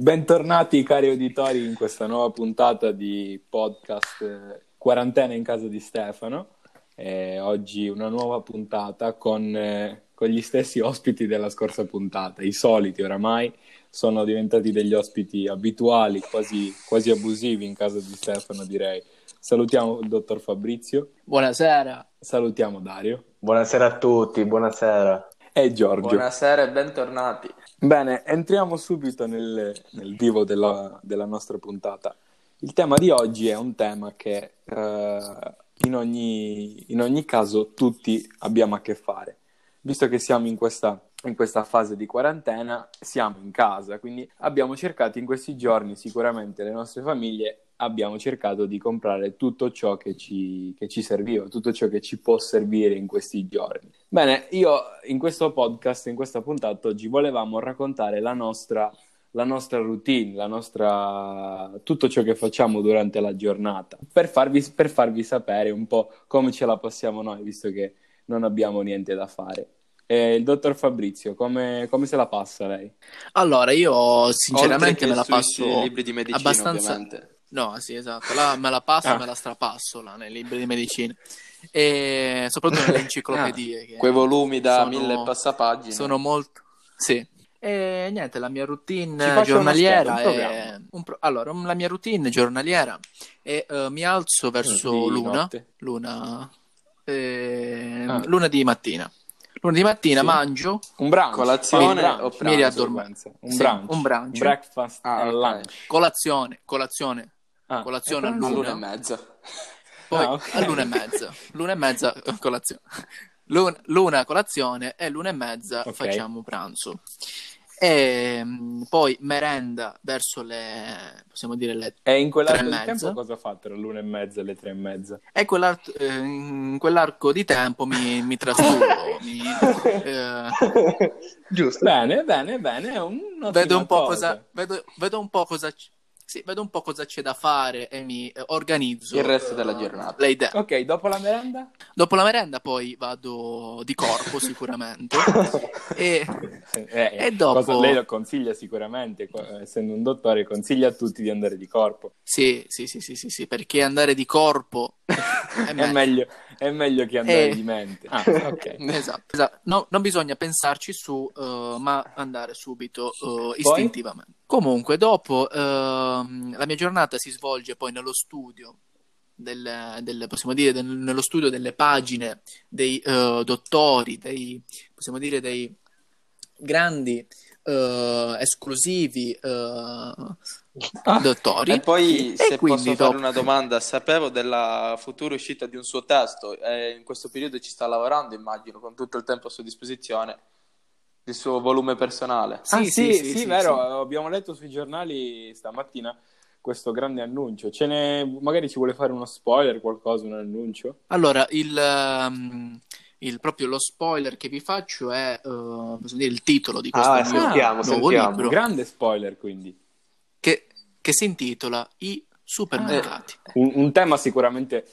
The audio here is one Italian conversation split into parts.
Bentornati cari uditori in questa nuova puntata di podcast eh, Quarantena in casa di Stefano. Eh, oggi una nuova puntata con, eh, con, gli stessi ospiti della scorsa puntata, i soliti oramai sono diventati degli ospiti abituali, quasi, quasi abusivi in casa di Stefano direi. Salutiamo il dottor Fabrizio. Buonasera. Salutiamo Dario. Buonasera a tutti, buonasera. E Giorgio. Buonasera e bentornati. Bene, entriamo subito nel, nel vivo della, della, nostra puntata. Il tema di oggi è un tema che eh, in, ogni, in, ogni, caso tutti abbiamo a che fare. Visto che siamo in questa, in questa fase di quarantena, siamo in casa, quindi abbiamo cercato in questi giorni sicuramente le nostre famiglie abbiamo cercato di comprare tutto ciò che ci, che ci, serviva, tutto ciò che ci può servire in questi giorni. Bene, io in questo podcast, in questa puntata oggi volevamo raccontare la nostra, la nostra routine, la nostra, tutto ciò che facciamo durante la giornata, per farvi, per farvi sapere un po' come ce la passiamo noi, visto che non abbiamo niente da fare. E il dottor Fabrizio, come, come, se la passa lei? Allora, io sinceramente me la passo libri di medicina, abbastanza... ovviamente No, sì, esatto. Là me la passo, ah. me la strapasso là, nei libri di medicina. E soprattutto nelle enciclopedie. Ah, quei volumi da sono, mille passapagine. Sono molto... Sì. E niente, la mia routine giornaliera è... Un pro... Allora, la mia routine giornaliera è uh, mi alzo verso di l'una. Notte. Luna... Eh... Ah. Luna di mattina. Lunedì mattina sì. mangio un brunch, colazione mi, o mi riaddormento. Un brunch, un brunch. breakfast ah, lunch. Colazione, colazione Ah, colazione all'una. e mezza. Poi ah, okay. all'una e mezza. L'una e mezza colazione. L'una, l'una colazione e l'una e mezza okay. facciamo pranzo. E mm, poi merenda verso le possiamo dire le e in quell'arco di tempo cosa fate tra l'una e mezza e le tre e mezza? E quell'arco, eh, in quell'arco di tempo mi, mi trascuro eh... giusto bene bene bene vedo un po' cosa vedo, vedo un po' cosa sì, vedo un po' cosa c'è da fare e mi eh, organizzo. Il resto della giornata. Le idee. Ok, dopo la merenda? Dopo la merenda poi vado di corpo sicuramente. e, eh, e dopo... Cosa lei lo consiglia sicuramente, essendo un dottore, consiglia a tutti di andare di corpo. Sì, sì, sì, sì, sì, sì perché andare di corpo è meglio. è, meglio, è meglio che andare e... di mente. Ah, ok. esatto, esatto. No, non bisogna pensarci su, uh, ma andare subito uh, istintivamente. Comunque, dopo uh, la mia giornata si svolge poi nello studio. Del, del, possiamo dire del, nello studio delle pagine dei uh, dottori, dei, possiamo dire dei grandi uh, esclusivi uh, ah, dottori. E poi, e se posso dopo... fare una domanda, sapevo della futura uscita di un suo testo e in questo periodo ci sta lavorando, immagino, con tutto il tempo a sua disposizione il suo volume personale. Sì, ah, sì, sì, sì, sì vero, sì. abbiamo letto sui giornali stamattina questo grande annuncio. Ce ne... Magari ci vuole fare uno spoiler, qualcosa, un annuncio? Allora, il, um, il proprio lo spoiler che vi faccio è uh, dire, il titolo di questo ah, sentiamo, nuovo sentiamo. libro. Grande spoiler, quindi. Che, si intitola I supermercati. Ah, un, un tema sicuramente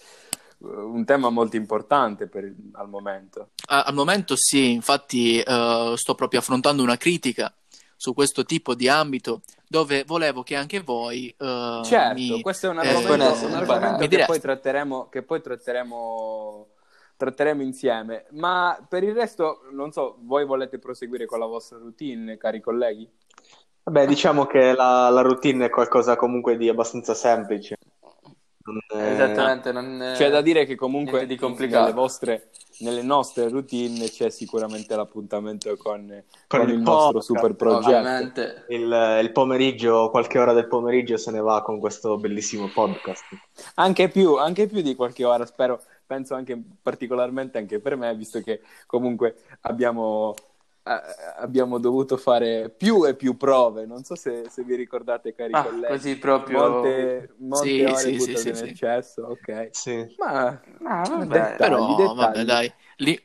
un tema molto importante per, al momento. al momento sì, infatti uh, sto proprio affrontando una critica su questo tipo di ambito dove volevo che anche voi uh, certo, mi, questo è un argomento, eh, un argomento che, poi tratteremo, che poi tratteremo tratteremo insieme ma per il resto non so voi volete proseguire con la vostra routine cari colleghi? Vabbè, diciamo che la, la routine è qualcosa comunque di abbastanza semplice non è... Esattamente, non è... c'è da dire che comunque di nelle, vostre, nelle nostre routine c'è sicuramente l'appuntamento con, con, con il, il nostro super progetto. Il, il, pomeriggio, qualche ora del pomeriggio se ne va con questo bellissimo podcast. Anche più, anche più di qualche ora, spero, penso anche particolarmente anche per me, visto che comunque abbiamo abbiamo dovuto fare più e più prove. Non so se, se vi ricordate, cari ah, colleghi. Così proprio. Molte, molte sì, ore sì, sì, sì, in eccesso, ok. Sì. Ma ah, vabbè, dettagli, però, dettagli. vabbè, dai.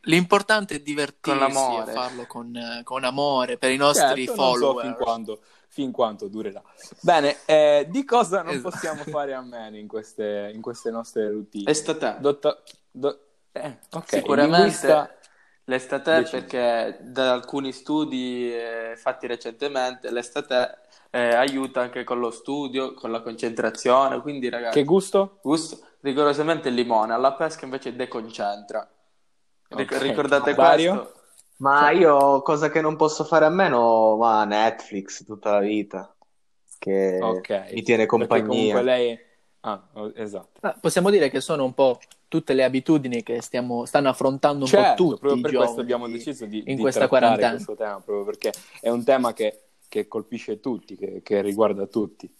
L'importante è divertirsi e farlo con, con, amore per i nostri certo, follower. Non so fin quando, fin quanto durerà. Bene, eh, di cosa non esatto. possiamo fare a meno in queste, in queste nostre routine? È stata. Dottor, do, eh, okay. Sicuramente L'estate Decimo. perché da alcuni studi eh, fatti recentemente l'estate eh, aiuta anche con lo studio, con la concentrazione, quindi ragazzi... Che gusto? Gusto rigorosamente il limone, alla pesca invece deconcentra. Okay. Ricordate Vario? questo? Ma io cosa che non posso fare a meno, ma Netflix tutta la vita, che okay. mi tiene compagnia. Perché comunque lei... Ah, esatto. Ah, possiamo dire che sono un po' tutte le abitudini che stiamo, stanno affrontando un certo, po' tutti proprio per questo abbiamo deciso di, in di questa quarantena. questo tema, proprio perché è un tema che, che colpisce tutti, che, che, riguarda tutti.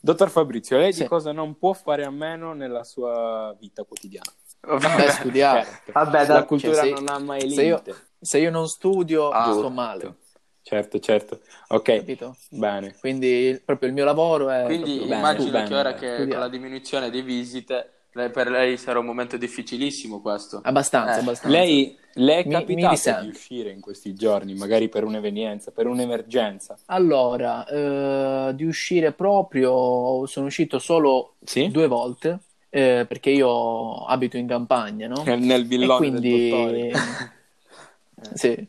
Dottor Fabrizio, lei sì. di cosa non può fare a meno nella sua vita quotidiana? Vabbè, studiare. Certo. Vabbè, la cultura cioè, non ha mai limite. Se io, se io non studio, ah, sto male. Certo, certo. Ok, Capito? bene. Quindi proprio il mio lavoro è... Quindi immagino bene, che ora bene. che studiare. con la diminuzione di visite per lei sarà un momento difficilissimo questo. Abbastanza, eh. abbastanza. Lei, le è capitato mi di uscire in questi giorni, magari per un'evenienza, per un'emergenza? Allora, eh, di uscire proprio, sono uscito solo sì? due volte, eh, perché io abito in campagna, no? Nel villone quindi... sì,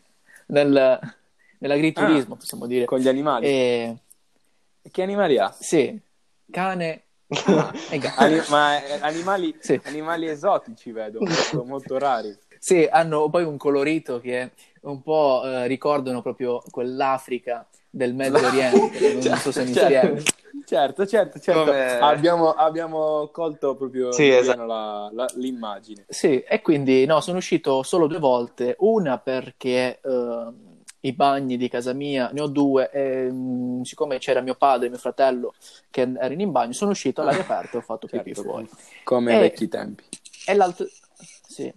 nel, nell'agriturismo, ah, possiamo dire. Con gli animali? E... Che animali ha? Sì, cane Ani- ma eh, animali, sì. animali, esotici vedo, molto, molto, rari. Sì, hanno poi un colorito che un po' eh, ricordano proprio quell'Africa del Medio Oriente, non so se mi certo. Certo, certo, certo. Abbiamo, abbiamo, colto proprio sì, esatto. la, la, l'immagine. Sì, e quindi no, sono uscito solo due volte, una perché... Uh, i bagni di casa mia, ne ho due, e mh, siccome c'era mio padre e mio fratello che erano in bagno, sono uscito all'aria aperta e ho fatto certo, pipì fuori. Come ai vecchi tempi. E, sì.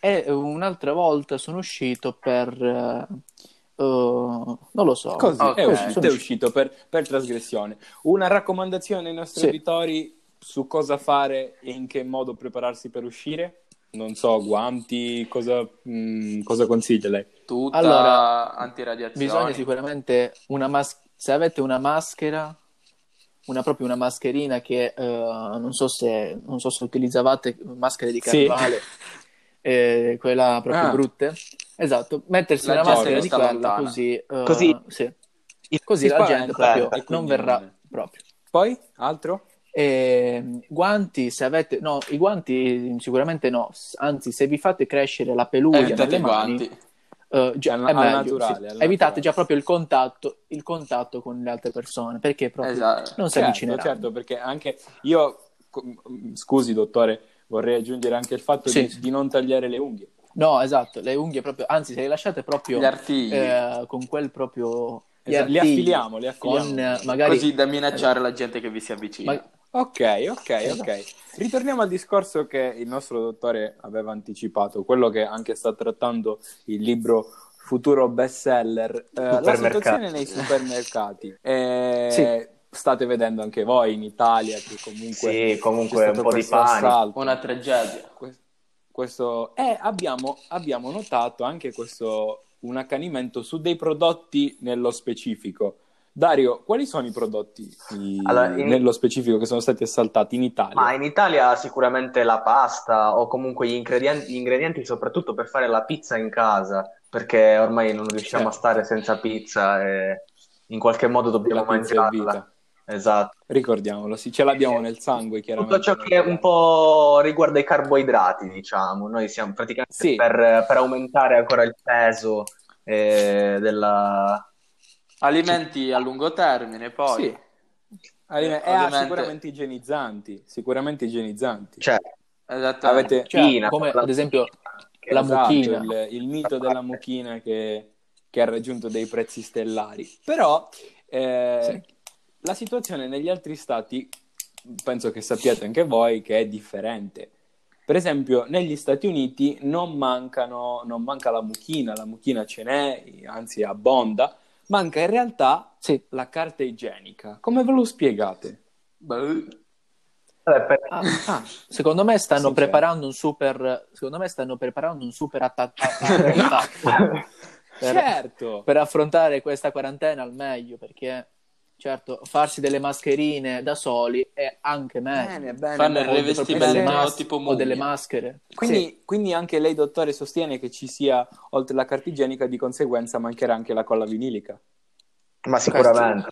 e un'altra volta sono uscito per... Uh, non lo so. Così, okay. è, uscito, è uscito per, per, trasgressione. Una raccomandazione ai nostri sì. editori su cosa fare e in che modo prepararsi per uscire? Non so, guanti, cosa, mh, mm, cosa consiglia lei? Tutta allora, antiradiazione. Bisogna sicuramente una maschera, se avete una maschera, una proprio una mascherina che uh, non, so se, non so se utilizzavate maschere di carnevale, sì. eh, quella proprio ah. brutte. Esatto, mettersi la una maschera di quella così, uh, così, sì. così la gente proprio non verrà proprio. Poi, altro? E, guanti, se avete, no, i guanti sicuramente no, anzi, se vi fate crescere la peluria nelle mani, uh, già, è meglio, naturale, sì. evitate già proprio il contatto, il contatto con le altre persone perché proprio esatto. non si certo, avvicineranno. Certo, perché anche io, scusi dottore, vorrei aggiungere anche il fatto sì. di, di, non tagliare le unghie. No, esatto, le unghie proprio, anzi, se le lasciate proprio eh, con quel proprio. Esatto, li affiliamo, li affiliamo. Con, magari... Così da minacciare la gente che vi si avvicina. Ma Ok, ok, esatto. ok. Ritorniamo al discorso che il nostro dottore aveva anticipato, quello che anche sta trattando il libro futuro bestseller, eh, la situazione nei supermercati. Eh, sì. State vedendo anche voi in Italia che comunque, sì, comunque un po' di panico, una tragedia. Questo, e abbiamo, abbiamo notato anche questo un accanimento su dei prodotti nello specifico. Dario, quali sono i prodotti i... Allora, in... nello specifico che sono stati assaltati in Italia? Ma in Italia sicuramente la pasta o comunque gli ingredienti, gli ingredienti soprattutto per fare la pizza in casa, perché ormai non riusciamo certo. a stare senza pizza e in qualche modo dobbiamo mangiarla. Esatto. Ricordiamolo, sì, ce l'abbiamo nel sangue, chiaramente. Tutto ciò che un po' riguarda i carboidrati, diciamo, noi siamo praticamente sì. per, per aumentare ancora il peso eh, della, Alimenti a lungo termine, poi. Sì. Aliment- eh, ovviamente... sicuramente igienizzanti, sicuramente igienizzanti. Cioè, Avete... Cioè, come ad esempio la esatto, mucchina. Il, il, mito della mucchina che, che, ha raggiunto dei prezzi stellari. Però eh, sì. la situazione negli altri stati, penso che sappiate anche voi, che è differente. Per esempio, negli Stati Uniti non, mancano, non manca la mucchina, la mucchina ce n'è, anzi abbonda, manca in realtà sì. la carta igienica. Come ve lo spiegate? Beh. Ah, ah, secondo me stanno sì, preparando un super secondo me stanno preparando un super attacco per, certo per affrontare questa quarantena al meglio perché Certo, farsi delle mascherine da soli è anche meglio. Fanno il rivestimento tipo o delle maschere. Quindi, quindi anche lei, dottore, sostiene che ci sia, oltre la carta igienica, di conseguenza mancherà anche la colla vinilica. Ma sicuramente.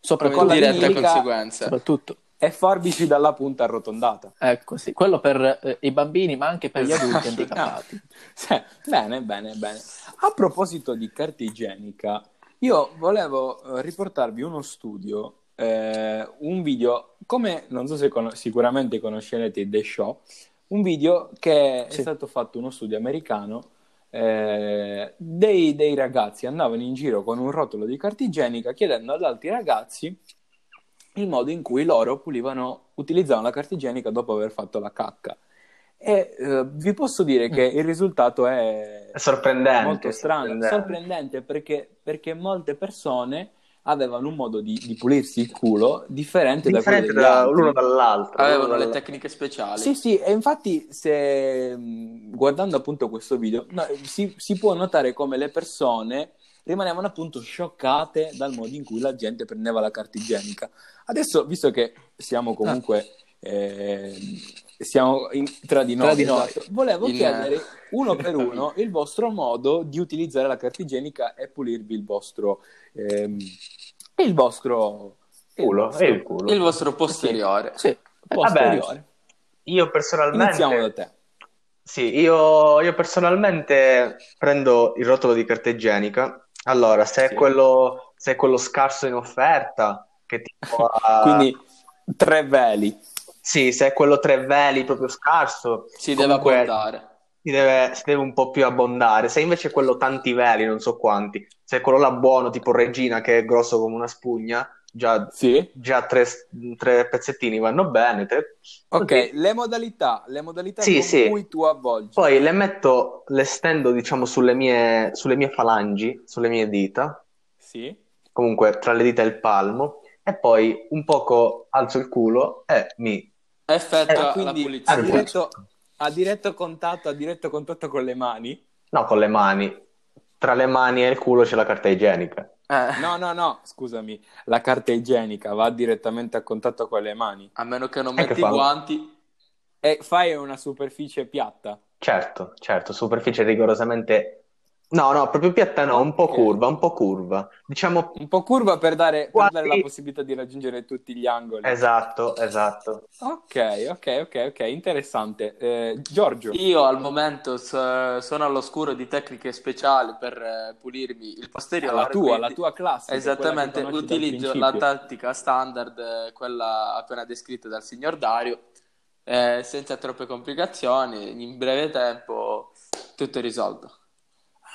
Soprattutto, Con la diretta vinilica- conseguenza. soprattutto. E forbici dalla punta arrotondata. Ecco, sì. Quello per eh, i bambini, ma anche per gli adulti handicappati. Sì, bene, bene, bene. A proposito di carta igienica, io volevo eh, riportarvi uno studio, eh, un video, come non so se con- sicuramente conoscerete The Show, un video che è Sì. stato fatto uno studio americano. eh, dei, dei ragazzi andavano in giro con un rotolo di carta igienica chiedendo ad altri ragazzi il modo in cui loro pulivano, utilizzavano la carta igienica dopo aver fatto la cacca. E eh, vi posso dire che il risultato è È sorprendente. molto strano, sorprendente. sorprendente perché, perché molte persone avevano un modo di, di pulirsi il culo differente, Differente da da l'uno dall'altro. Avevano l'uno le dall'altro. tecniche speciali. Sì, sì, e infatti se guardando appunto questo video no, si, si può notare come le persone rimanevano appunto scioccate dal modo in cui la gente prendeva la carta igienica. Adesso, visto che siamo comunque eh, siamo in- tra di noi, Tra di noi. esatto, volevo In- chiedere uno per uno il vostro modo di utilizzare la carta igienica e pulirvi il vostro ehm, il vostro il Culo, vostro e il culo. Il vostro posteriore. Sì, posteriore. Io personalmente... Iniziamo da te. Sì, io, io personalmente prendo il rotolo di carta igienica. Allora, se è Sì. quello, se è quello scarso in offerta, che tipo ha- Quindi tre veli. Sì, se è quello tre veli proprio scarso, Si deve abbondare. si deve, si deve un po' più abbondare. Se invece è quello tanti veli, non so quanti, se è quello là buono, tipo Regina, che è grosso come una spugna, già, Sì. già tre, tre pezzettini vanno bene. tre- Ok, le modalità, le modalità Sì, con sì. cui tu avvolgi. Poi le metto, le stendo, diciamo, sulle mie, sulle mie falangi, sulle mie dita. Sì. comunque tra le dita e il palmo, e poi un poco alzo il culo e mi... Effettua la quindi pulizia. a diretto, a diretto contatto, a diretto contatto con le mani. No, con le mani. Tra le mani e il culo c'è la carta igienica. Eh, No, no, no, scusami, la carta igienica va direttamente a contatto con le mani a meno che non E che metti i guanti. e fai una superficie piatta. Certo, certo, superficie rigorosamente... No, no, proprio piatta no, un po' curva, un po' curva. Diciamo... Un po' curva per dare, per Quasi- dare la possibilità di raggiungere tutti gli angoli. Esatto, esatto. Ok, ok, ok, ok, interessante. Eh, Giorgio, Io al momento so- sono all'oscuro di tecniche speciali per eh, pulirmi il posteriore. la tua, la quindi- tua classe. Esattamente, utilizzo la tattica standard, eh, quella appena descritta dal signor Dario, eh, senza troppe complicazioni, in breve tempo tutto è risolto.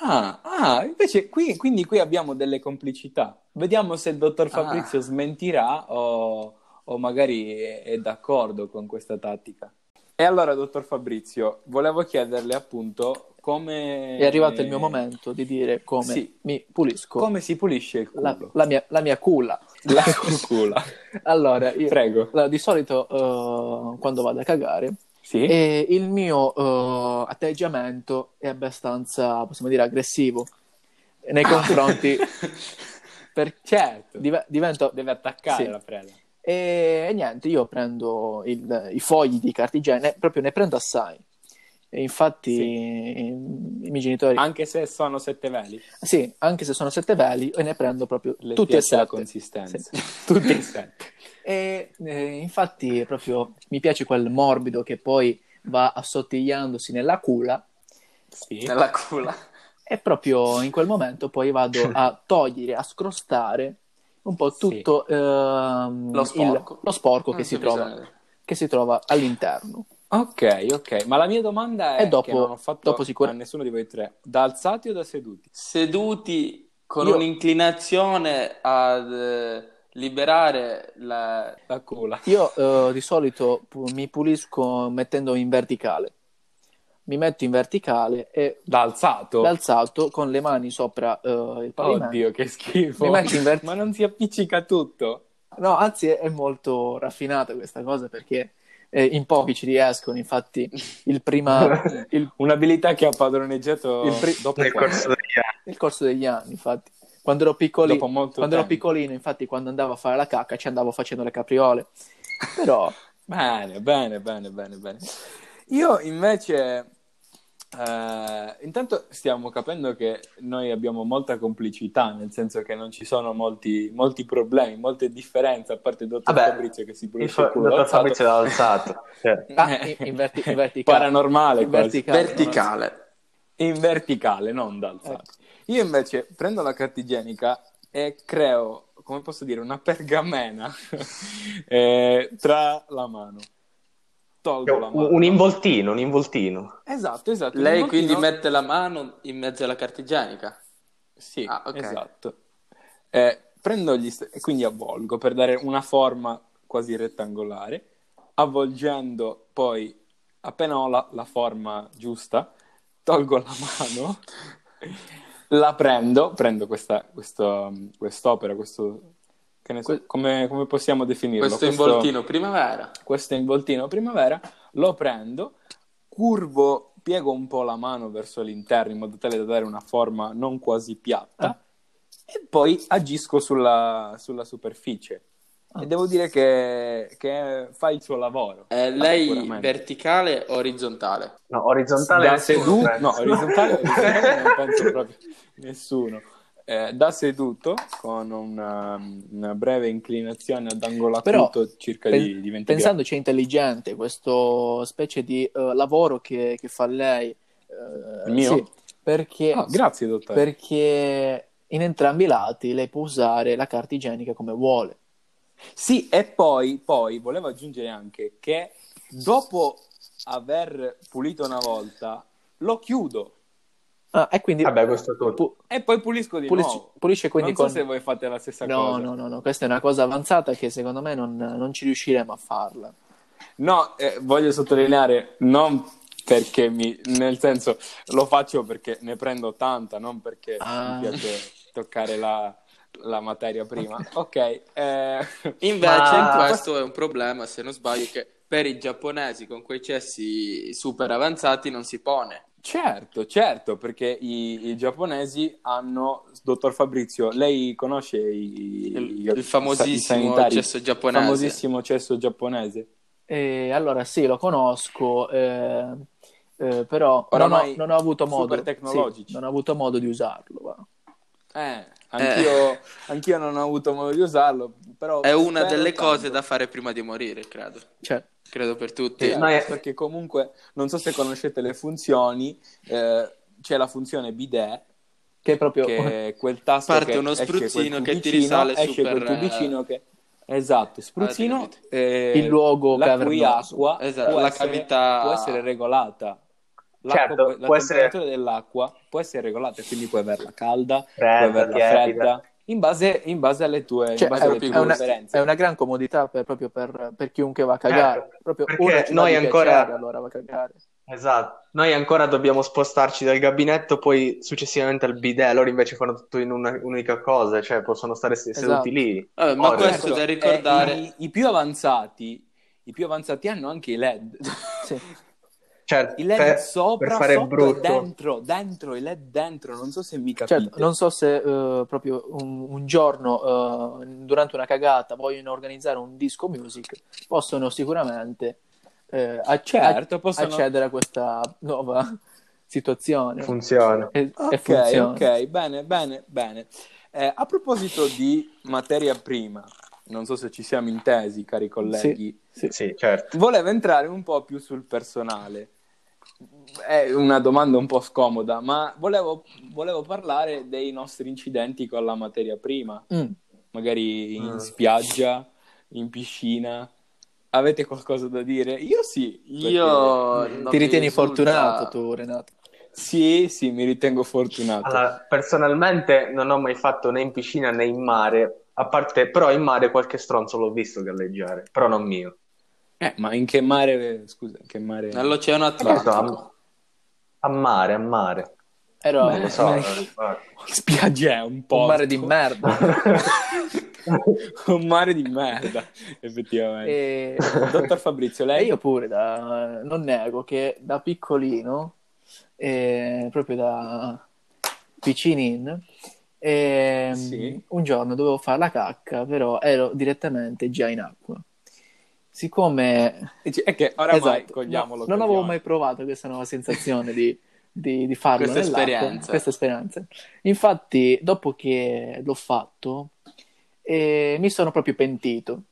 Ah, ah, invece qui, quindi qui abbiamo delle complicità. Vediamo se il dottor Fabrizio Ah. smentirà o, o magari è, è d'accordo con questa tattica. E allora, dottor Fabrizio, volevo chiederle appunto come... È arrivato il mio momento di dire come Sì. mi pulisco Come si pulisce il la, culo? la mia, la mia culla. La cucula. Allora, io- Prego. allora, di solito eh, quando vado a cagare, Sì? e il mio eh, atteggiamento è abbastanza, possiamo dire, aggressivo nei confronti. per- Certo. div- divento Deve attaccare Sì. la preda. E, e niente, io prendo il- i fogli di cartigiene, proprio ne prendo assai. E infatti Sì. i, i miei genitori, Anche se sono sette veli. sì, anche se sono sette veli, e ne prendo proprio Le tutti e sette. consistenza. Tutti e sette. E eh, infatti proprio mi piace quel morbido che poi va assottigliandosi nella culla Sì. Nella culla. e proprio in quel momento poi vado a togliere, a scrostare un po' Sì. tutto ehm, Lo il- sporco. lo sporco che, si trova, che si trova all'interno. Ok, ok. Ma la mia domanda è E dopo- che non ho fatto dopo sicur- a nessuno di voi tre. Da alzati o da seduti? Seduti con Io- un'inclinazione ad eh, liberare la... La cula. Io eh, di solito pu- mi pulisco mettendo in verticale. Mi metto in verticale e Da alzato? d'alzato con le mani sopra eh, il pavimento. Oddio, che schifo. Mi metto in vert- Ma non si appiccica tutto? No, anzi è, è molto raffinata questa cosa perché eh, in pochi ci riescono. Infatti, il prima il, Un'abilità che ha padroneggiato Il pri- dopo Nel corso degli anni. nel corso degli anni, infatti, quando ero piccolino, quando ero piccolino, infatti, quando andavo a fare la cacca ci andavo facendo le capriole. Però... bene, bene, bene, bene, bene. Io invece Uh, intanto stiamo capendo che noi abbiamo molta complicità, nel senso che non ci sono molti, molti problemi, molte differenze, a parte il dottor Vabbè, Fabrizio che si pulisce il, il culo. Il dottor Fabrizio l'ha alzato. Cioè. Ah, in, in, verti- in, verticale. Paranormale, in verticale. verticale. In verticale, non d'alzato. Ecco. Io invece prendo la carta igienica e creo, come posso dire, una pergamena eh, tra la mano tolgo la mano. Un involtino, un involtino. Esatto, esatto. Lei quindi mette la mano in mezzo alla carta igienica? Sì, ah, okay. esatto. Eh, prendo gli st- e quindi avvolgo per dare una forma quasi rettangolare, avvolgendo poi, appena ho la, la forma giusta, tolgo la mano, la prendo, prendo questa, questo, quest'opera, questo So, come, come, possiamo definirlo? Questo, questo involtino primavera. Questo involtino primavera, lo prendo, curvo, piego un po' la mano verso l'interno in modo tale da dare una forma non quasi piatta ah. e poi agisco sulla, sulla superficie. Ah. E devo dire che, che, fa il suo lavoro. Eh, lei verticale o orizzontale? No, orizzontale. Da seduto, no, orizzontale, orizzontale non penso proprio nessuno eh, da seduto con una, una, breve inclinazione ad angolato circa pen- di, di 20 pensandoci è intelligente questo specie di uh, lavoro che, che, fa lei uh, il mio? Sì, perché, ah, grazie dottore perché in entrambi i lati lei può usare la carta igienica come vuole sì e poi, poi volevo aggiungere anche che dopo aver pulito una volta lo chiudo Ah, e quindi... Vabbè, questo è tutto. Pu- e poi pulisco di pulisci, nuovo. Pulisce quindi non so con... se voi fate la stessa no, cosa. No, no, no, questa è una cosa avanzata che secondo me non, non ci riusciremo a farla. No, eh, voglio sottolineare, non perché mi... nel senso, lo faccio perché ne prendo tanta, non perché ah. mi piace toccare la, la materia prima. Ok. Eh... Invece Ma... questo è un problema, se non sbaglio, che per i giapponesi con quei cessi super avanzati non si pone. Certo, certo, perché i, i, giapponesi hanno, dottor Fabrizio, lei conosce i, il, il famosissimo i cesso giapponese? famosissimo cesso giapponese? Eh, allora sì, lo conosco, eh, eh, però non ho, non ho, avuto modo, sì, non ho avuto modo di usarlo. Va. Eh, anch'io, eh. anch'io, non ho avuto modo di usarlo, però... È una delle tanto. cose da fare prima di morire, credo. Cioè, credo per tutti. Sì, è... Perché comunque, non so se conoscete le funzioni, eh, c'è la funzione bidet, che è proprio... Che è quel tasto Parte uno spruzzino che ti risale esce super... quel tubicino che... Esatto, spruzzino, eh, il luogo la cui acqua esatto, la essere, cavità... può essere regolata certo, la temperatura essere... dell'acqua può essere regolata, quindi puoi averla calda, fredda, puoi averla fredda, in base, in base, alle tue, cioè, base è, alle tue è, una, è, una, gran comodità per, proprio per, per, chiunque va a cagare. Certo, proprio perché noi ancora... Piacere, allora va a cagare. Esatto, noi ancora dobbiamo spostarci dal gabinetto, poi successivamente al bidet, loro invece fanno tutto in una, un'unica cosa, cioè possono stare seduti esatto. lì. Vabbè, ma questo ecco, da ricordare... I, i, più avanzati, I più avanzati hanno anche i LED. sì. Certo, I LED per, sopra, per sopra e dentro, dentro, i LED dentro, non so se mi capite. Certo, non so se uh, proprio un, un giorno, uh, durante una cagata, vogliono organizzare un disco music, possono sicuramente uh, acc- certo, possono... accedere a questa nuova situazione. Funziona. E, okay, e funziona. ok, bene, bene, bene. Eh, a proposito di materia prima, non so se ci siamo intesi, cari colleghi. Sì, sì, sì certo. Volevo entrare un po' più sul personale è una domanda un po' scomoda, ma volevo, volevo parlare dei nostri incidenti con la materia prima, mm. magari in mm. spiaggia, in piscina. Avete qualcosa da dire? Io sì. Io ti ritieni risulta... fortunato tu, Renato? Sì, sì, mi ritengo fortunato. Allora, personalmente non ho mai fatto né in piscina né in mare, a parte però in mare qualche stronzo l'ho visto galleggiare, però non mio. Eh, ma in che mare, scusa, in che mare? Nell'Oceano Atlantico. A, a mare, a mare. Ero, non lo so. Ma... Spiaggia è un po'. Un mare di merda. un mare di merda, effettivamente. E... Dottor Fabrizio, lei? E io pure, da... non nego che da piccolino, eh, proprio da piccinin, E sì. un giorno dovevo fare la cacca, però ero direttamente già in acqua. Siccome... È che oramai esatto, cogliamolo. No, non avevo mai provato questa nuova sensazione di, di, di farlo questa esperienza. questa esperienza. Infatti, dopo che l'ho fatto, eh, mi sono proprio pentito.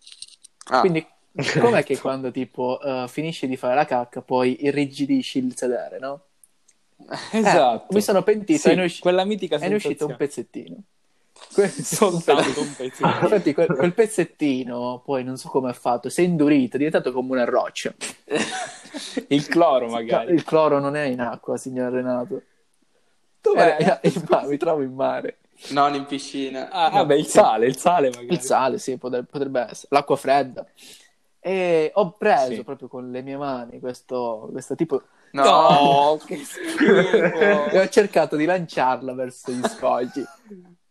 Ah. Quindi, com'è che quando tipo uh, finisci di fare la cacca, poi irrigidisci il sedere, no? Esatto. Eh, mi sono pentito. Sì, quella mitica è uscito un pezzettino. Soltanto un pezzettino. Infatti, quel, quel, pezzettino, poi non so come ha fatto, si è indurito, è diventato come una roccia. il cloro, magari. Il cloro non è in acqua, signor Renato. Dov'è? Eh, mi trovo in mare. Non in piscina. Ah, vabbè, il sale, il sale magari. Il sale, sì, potrebbe, potrebbe essere. L'acqua fredda. E ho preso sì. proprio con le mie mani questo, questo tipo... No, no che schifo! e ho cercato di lanciarla verso gli scogli.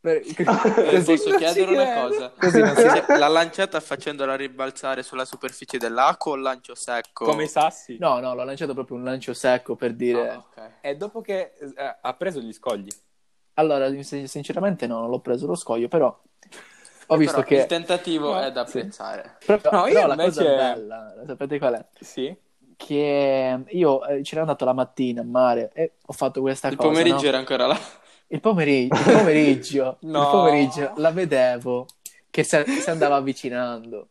Per... Così, Posso chiedere una cosa? Così non si... L'ha lanciata facendola ribalzare sulla superficie dell'acqua o lancio secco? Come i sassi? No, no, l'ho lanciato proprio un lancio secco per dire... Oh, okay. E dopo che eh, ha preso gli scogli? Allora, sinceramente no, non l'ho preso lo scoglio, però ho visto però che... Il tentativo no, è da apprezzare. Sì. Però, no, però la invece... cosa bella, sapete qual è? Sì. Che io eh, c'era andato la mattina a mare e ho fatto questa il cosa. Il pomeriggio no? era ancora là. Il pomeriggio, il pomeriggio, no. il pomeriggio la vedevo che si, si andava avvicinando.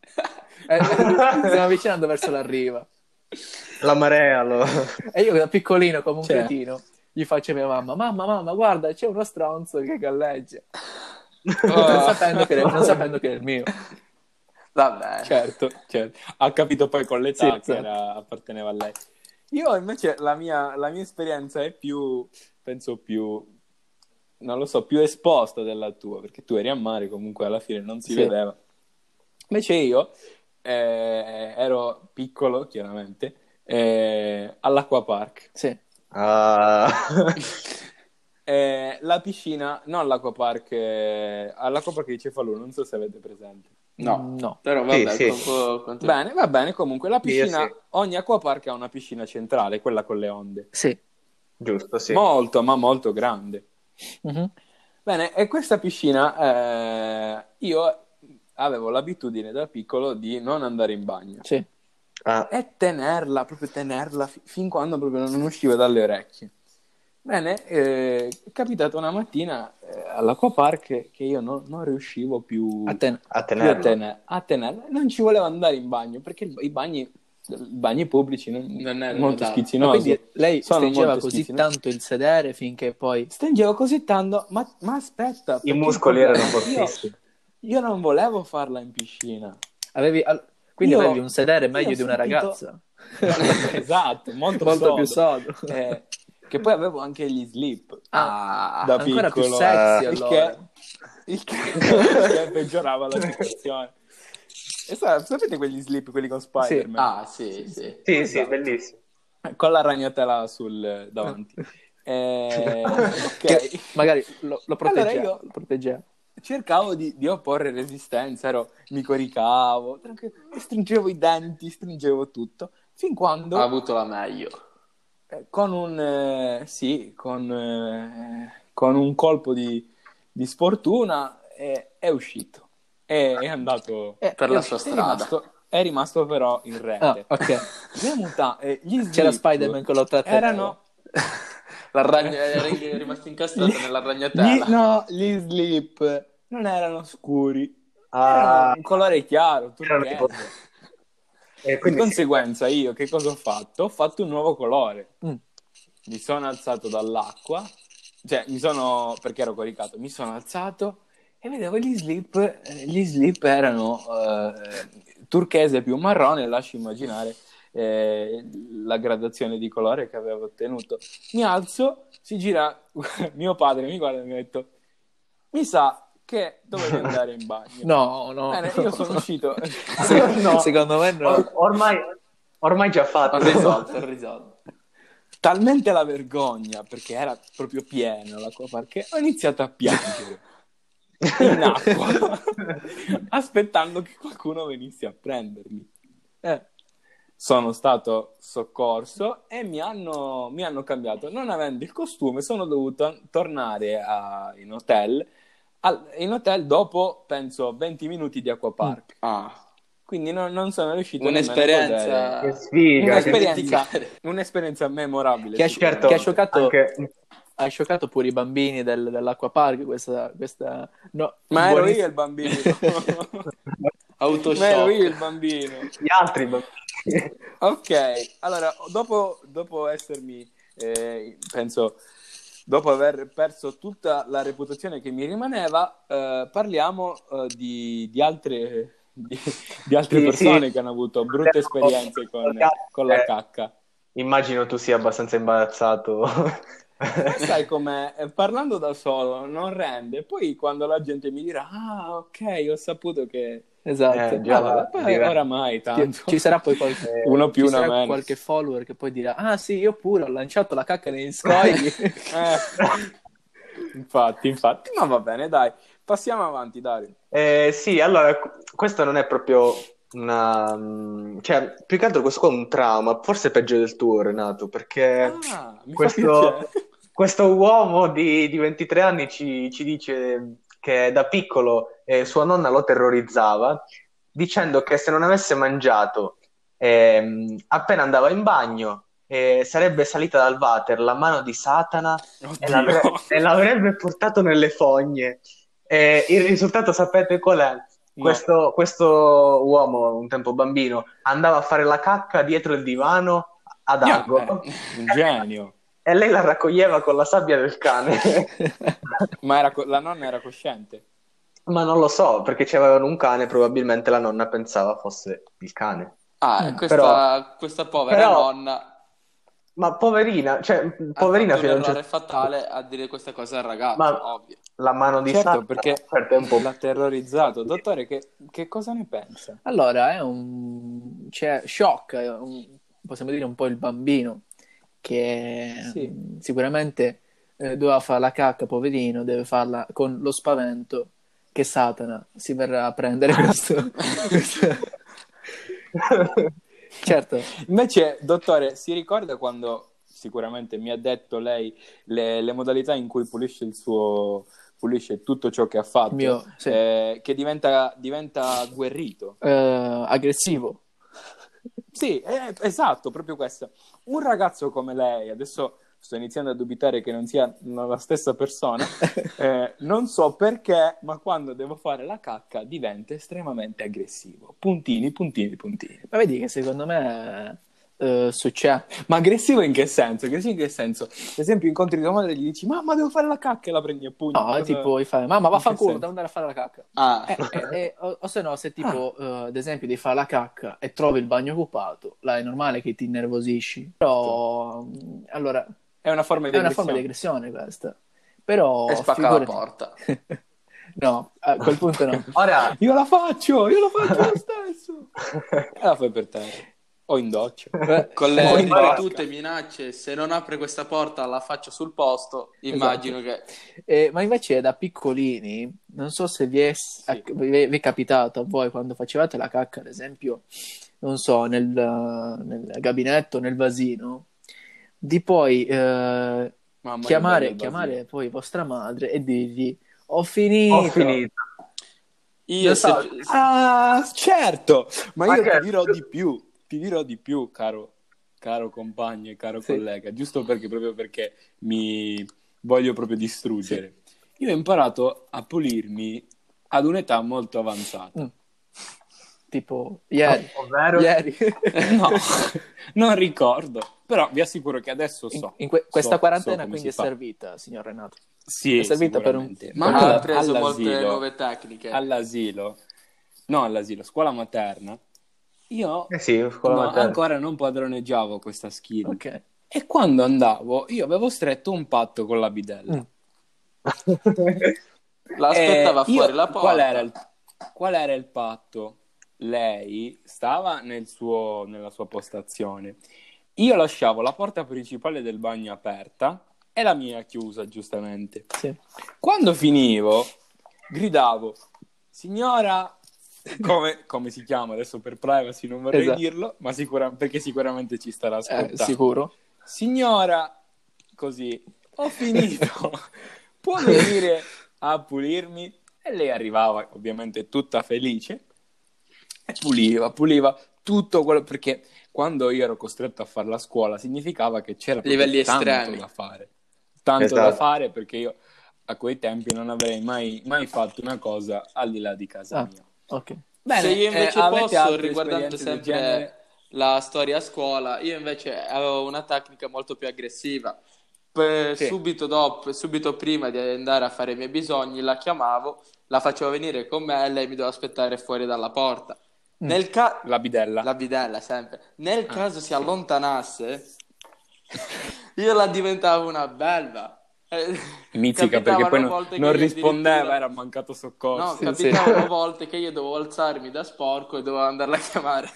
Eh, si stava avvicinando verso la riva. La marea, lo... E io da piccolino, come un cioè. cretino, gli faccio a mia mamma, mamma, mamma, guarda, c'è uno stronzo che galleggia. Oh. Non, sapendo che era, non sapendo che era il mio. Vabbè. Certo, certo. Ha capito poi con l'età sì, che certo. era, apparteneva a lei. Io invece la mia, la mia esperienza è più, penso più, non lo so, più esposta della tua, perché tu eri a mare, comunque alla fine non si sì. vedeva. Invece io eh, ero piccolo, chiaramente, eh, all'acquapark. Sì. Uh... eh, la piscina, non l'acquapark, eh, all'acquapark di Cefalù, non so se avete presente. No, no. Però vabbè, sì, sì. Bene, va bene, comunque la piscina, sì, ogni acquapark ha una piscina centrale, quella con le onde. Sì. Giusto, sì. Molto, ma molto grande. Uh-huh. Bene, e questa piscina eh, io avevo l'abitudine da piccolo di non andare in bagno. Sì. Ah. E tenerla, proprio tenerla f- fin quando proprio non usciva dalle orecchie. Bene, eh, è capitato una mattina eh, all'acquapark che io no, non riuscivo più a, ten- a tenerla. Tener-. Non ci volevo andare in bagno perché i bagni, bagni pubblici non, non è molto da... schizzinosi. Quindi lei stringeva così tanto il sedere finché poi... Stringevo così tanto, ma, ma aspetta. I muscoli erano fortissimi. Io, io non volevo farla in piscina. Avevi... Al... Quindi io, avevi un sedere meglio di una sentito... ragazza. esatto, molto, molto sodo. più sodo. Eh, che poi avevo anche gli slip. Ah, da ancora piccolo. più sexy il allora. Che, il che, che peggiorava la situazione. E sa, sapete quegli slip, quelli con Spider-Man? Sì. Ah, sì, sì. Sì, sì, esatto. bellissimo. Con la ragnatela sul davanti. Eh, ok. Che magari lo, lo proteggeva. Allora io lo proteggeva. cercavo di, di, opporre resistenza, ero, mi coricavo, stringevo i denti, stringevo tutto, fin quando... Ha avuto la meglio. Eh, con un... Eh, sì, con, eh, con, un colpo di, di sfortuna è uscito. È, è andato... Eh, per la sua strada. È rimasto, è rimasto però in rete. Ah, ok. Le muta- eh, gli slip C'era Spider-Man con la Erano... La ragna... è rimasto incastrato gli... nella ragnatela. Gli... No, gli slip non erano scuri. Ah. Erano un colore chiaro, tipo... eh, quindi... Di conseguenza io che cosa ho fatto? Ho fatto un nuovo colore. Mm. Mi sono alzato dall'acqua, cioè mi sono, perché ero coricato, mi sono alzato e vedevo gli slip, eh, gli slip erano eh, turchese più marrone, lascio immaginare eh, la gradazione di colore che avevo ottenuto. Mi alzo, si gira, mio padre mi guarda e mi ha detto, mi sa che dovevi andare in bagno. No, no. Bene, io sono uscito. no. Secondo me no. Or- ormai, ormai già fatto. Ho risolto, ho risolto. Talmente la vergogna, perché era proprio piena l'acqua parche, ho iniziato a piangere in acqua, aspettando che qualcuno venisse a prendermi. Eh sono stato soccorso e mi hanno, mi hanno cambiato. Non avendo il costume, sono dovuto tornare a, in hotel Al, in hotel dopo, penso, 20 minuti di acquapark. Mm. Ah. Quindi non, non sono riuscito un'esperienza che sfiga, un'esperienza, un'esperienza memorabile che ha, certo, che ha scioccato anche... ha scioccato pure i bambini del, dell'acquapark questa, questa... No, ma ero io il bambino autoshock ma ero io il bambino gli altri bambini ok allora dopo, dopo essermi eh, penso dopo aver perso tutta la reputazione che mi rimaneva eh, parliamo eh, di, di altre di, di altre sì, persone sì. che hanno avuto brutte esperienze con, con la cacca. Immagino tu sia abbastanza imbarazzato. Sai com'è? Parlando da solo non rende, poi quando la gente mi dirà, ah, ok, ho saputo che. Esatto, eh, già, ah, vabbè, poi oramai tanto. Ci sarà poi qualche, uno più, una meno. qualche follower che poi dirà, ah sì, io pure ho lanciato la cacca negli scogli. eh. Infatti, infatti, ma va bene, dai. Passiamo avanti, Dario. Eh, sì, allora, questo non è proprio una... Cioè, più che altro questo qua è un trauma, forse peggio del tuo, Renato, perché ah, questo, questo, uomo di, di 23 anni ci, ci, dice che da piccolo eh, sua nonna lo terrorizzava, dicendo che se non avesse mangiato eh, appena andava in bagno eh, sarebbe salita dal water la mano di Satana e, l'avre- e, l'avrebbe portato nelle fogne. Eh, il risultato sapete qual è? Questo, questo, uomo, un tempo bambino, andava a fare la cacca dietro il divano ad Ago. Yeah, un genio. E lei la raccoglieva con la sabbia del cane. Ma era, la nonna era cosciente? Ma non lo so, perché c'avevano un cane, probabilmente la nonna pensava fosse il cane. Ah, questa, però, questa povera però, nonna ma poverina, cioè, poverina fino a un certo fatale a dire queste cose al ragazzo, Ma ovvio. La mano di certo, perché certo l'ha terrorizzato. Dottore, che, che, cosa ne pensa? Allora, è un... C'è shock, un... possiamo dire un po' il bambino, che sì. sicuramente eh, doveva fare la cacca, poverino, deve farla con lo spavento che Satana si verrà a prendere questo... questo... certo. Invece, dottore, si ricorda quando sicuramente mi ha detto lei le, le modalità in cui pulisce il suo pulisce tutto ciò che ha fatto, Mio, sì. eh, che diventa, diventa agguerrito, eh, aggressivo. Sì, eh, esatto, proprio questo. Un ragazzo come lei, adesso sto iniziando a dubitare che non sia la stessa persona, eh, non so perché, ma quando devo fare la cacca diventa estremamente aggressivo. Puntini, puntini, puntini. Ma vedi che secondo me uh, succede. Ma aggressivo in che senso? Aggressivo in che senso? Ad esempio, incontri tua madre e gli dici, mamma, devo fare la cacca e la prendi a pugno. No, tipo, fai, mamma, vaffanculo, devo andare a fare la cacca. Ah. Eh, eh, eh, o, o, se no, se tipo, ah. uh, ad esempio, devi fare la cacca e trovi il bagno occupato, là è normale che ti innervosisci. Però, um, allora... È una forma di, è una forma di aggressione questa. Però... E spacca figurati... la porta. no, a quel punto no. Ora, io la faccio, io la faccio lo stesso. e la fai per te. O in doccia. Con le battute minacce, se non apre questa porta la faccio sul posto, immagino esatto. che... Eh, ma invece da piccolini, non so se vi è, sì. vi è, capitato a voi quando facevate la cacca, ad esempio, non so, nel, nel gabinetto, nel vasino, di poi eh, chiamare, chiamare poi vostra madre e dirgli ho finito. Ho finito. Io so... Ah, certo, ma io ti dirò di più ti dirò di più, caro, caro compagno e caro sì. collega, giusto perché, proprio perché mi voglio proprio distruggere. Sì. Io ho imparato a pulirmi ad un'età molto avanzata. Mm. Tipo ieri. Ovvero? ieri. no, non ricordo. Però vi assicuro che adesso so. In, in que- questa so, quarantena so quindi è servita, signor Renato. Sì, è servita per un... Ma ha preso molte nuove tecniche. All'asilo. No, all'asilo, scuola materna io eh sì, no, ancora non padroneggiavo questa skill. Okay. E quando andavo, io avevo stretto un patto con la bidella. Mm. L'aspettava fuori la porta. Qual era, il, qual era il patto? Lei stava nel suo, nella sua postazione. Io lasciavo la porta principale del bagno aperta e la mia chiusa, giustamente. Sì. Quando finivo, gridavo, signora, come, come, si chiama adesso per privacy, non vorrei esatto. dirlo, ma sicura, perché sicuramente ci starà ascoltando. Eh, sicuro. Signora, così, ho finito. Può venire a pulirmi? E lei arrivava ovviamente tutta felice e puliva, puliva tutto quello perché quando io ero costretto a fare la scuola significava che c'era livelli tanto estremi da fare. Tanto Esatto. da fare perché io a quei tempi non avrei mai, mai fatto una cosa al di là di casa Ah. mia. Ok. Bene, Se io invece eh, posso, riguardando sempre la storia a scuola, io invece avevo una tecnica molto più aggressiva. Per- Sì. subito dopo, subito prima di andare a fare i miei bisogni, la chiamavo, la facevo venire con me e lei mi doveva aspettare fuori dalla porta. Mm. Nel ca- La bidella. la bidella sempre. Nel Ah. caso si allontanasse, io la diventavo una belva. Eh, Mizzica perché poi non, non rispondeva, addirittura- era mancato soccorso. No, Sì, capitavano volte che io dovevo alzarmi da sporco e dovevo andarla a chiamare.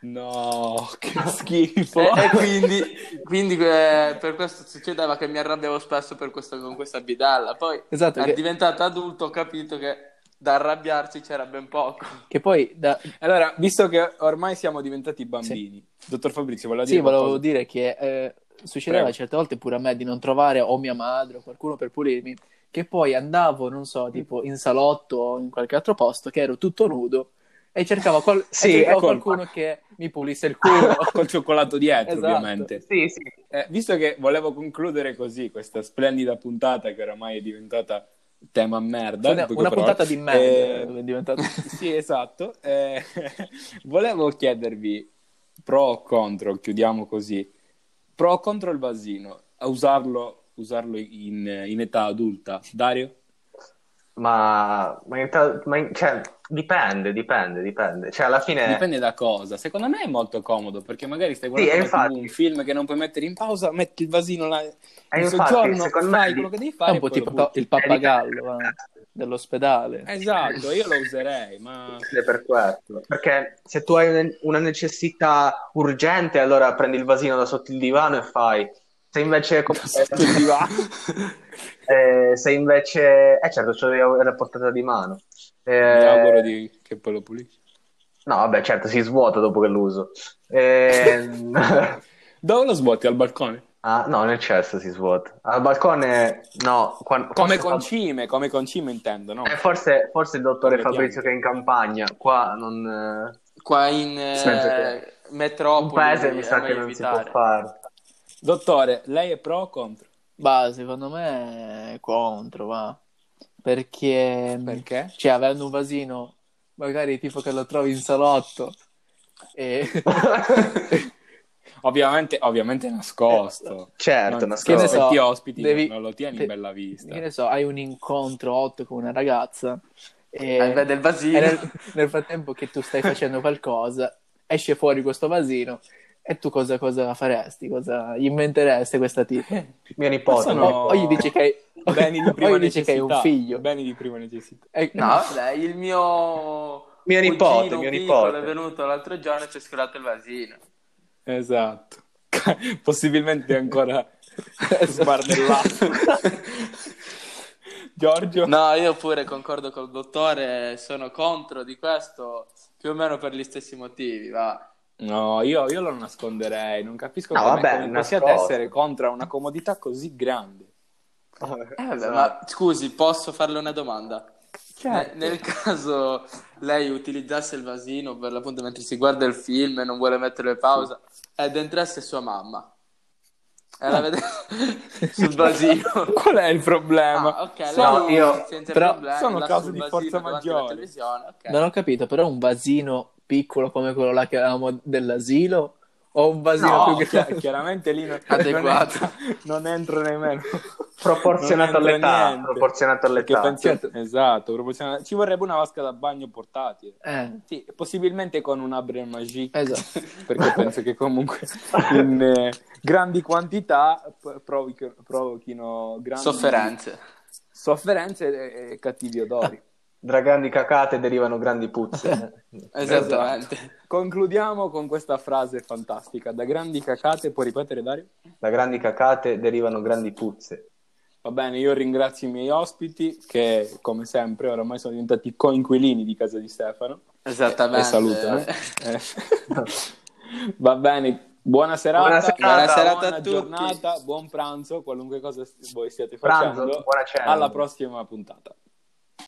No, che schifo. E, e quindi, quindi, eh, per questo succedeva che mi arrabbiavo spesso per questa, con questa bidalla. Poi, Esatto, è che- diventato adulto, ho capito che da arrabbiarsi c'era ben poco. Che poi da... Allora, visto che ormai siamo diventati bambini, dottor Fabrizio, voleva dire Sì, volevo qualcosa? dire che eh, succedeva Prego. certe volte pure a me di non trovare o mia madre o qualcuno per pulirmi, che poi andavo, non so, tipo in salotto o in qualche altro posto, che ero tutto nudo e cercavo, qual- e Sì, cercavo ecco. qualcuno che mi pulisse il culo. Col cioccolato dietro, Esatto. ovviamente. Sì, sì. Eh, visto che volevo concludere così questa splendida puntata che oramai è diventata tema merda, Una, una parole, puntata di merda eh, è diventata. sì, esatto. Eh, volevo chiedervi pro o contro, chiudiamo così, pro o contro il vasino, a usarlo, usarlo in, in età adulta. Dario? Ma, ma, in realtà- ma in- cioè, dipende, dipende, dipende. Cioè, alla fine... Dipende da cosa. Secondo me è molto comodo perché magari stai Sì, guardando e infatti- un film che non puoi mettere in pausa, metti il vasino là, E in infatti, soggiorno, me fai di- quello che devi È fare. un e po' tipo il pappagallo eh, dell'ospedale. Esatto, io lo userei, ma È per questo. Perché se tu hai un- una necessità urgente, allora prendi il vasino da sotto il divano e fai. Se invece, sotto il divano. eh, se invece, eh certo, ce l'hai alla portata di mano. Eh, mi auguro di- che poi lo pulisci. No, vabbè, certo, si svuota dopo che lo uso. Ehm, Dove lo svuoti? Al balcone? Ah, no, nel cesso si svuota. Al balcone, no. quan- Come concime, come concime intendo, no? eh, forse, forse il dottore Come Fabrizio che è in campagna, qua non... eh, Qua in eh, metropoli un paese mi è sa che non si evitare. può fare. Dottore, lei è pro o contro? Bah, secondo me è contro, va. Perché, Perché? cioè, avendo un vasino, magari tipo che lo trovi in salotto e... Ovviamente, ovviamente nascosto. Certo, Non- nascosto. Che ne so, se ti ospiti devi- non lo tieni te- in bella vista. che ne so, hai un incontro hot con una ragazza e, Eh, vede il vasino. e nel, nel frattempo che tu stai facendo qualcosa, esce fuori questo vasino e tu cosa, cosa faresti? Cosa gli inventeresti questa tipa? Mio nipote. Sono- O, gli dici che hai, Beni di prima dici che hai un figlio. Beni di prima necessità. E- No, vabbè, il mio Mio nipote, mio nipote. è venuto l'altro giorno e ci ha sfilato il vasino. Esatto. Possibilmente ancora sbardellato. Giorgio? No, io pure concordo col dottore, sono contro di questo più o meno per gli stessi motivi, va. No, io, io lo nasconderei. Non capisco No, come, vabbè, come possiate essere contro una comodità così grande. Eh, vabbè, ma scusi, posso farle una domanda? Certo. Ne- Nel caso lei utilizzasse il vasino per l'appunto mentre si guarda il film e non vuole mettere pausa ed entrasse sua mamma e la vede sul vasino. Qual è il problema? Ah, ok, lei No, io- senza però problemi, sono sul di forza maggiore. televisione, ok. Non ho capito, però un vasino piccolo come quello là che avevamo dell'asilo o un vasino No, più grande? chiaramente lì non, Adeguato. non entro, non entro nemmeno. Proporzionato all'età. niente. Proporzionato all'età. penso- Certo. Esatto, proporzionale. ci vorrebbe una vasca da bagno portatile. Eh, Sì, possibilmente con un Abre Magie, esatto. perché penso che comunque in eh, grandi quantità p- provochi- provochino grandi Sofferenze. sofferenze e, e cattivi odori. Da grandi cacate derivano grandi puzze. Esattamente. Concludiamo con questa frase fantastica. Da grandi cacate, puoi ripetere Dario? Da grandi cacate derivano grandi puzze. Va bene, io ringrazio i miei ospiti che, come sempre, oramai sono diventati coinquilini di casa di Stefano. Esattamente. E salutano. Eh. Va bene, buona serata, Buona serata. Buona serata buona a tutti. giornata, buon pranzo, qualunque cosa voi stiate Pranzo, facendo. buona cena. Alla prossima puntata.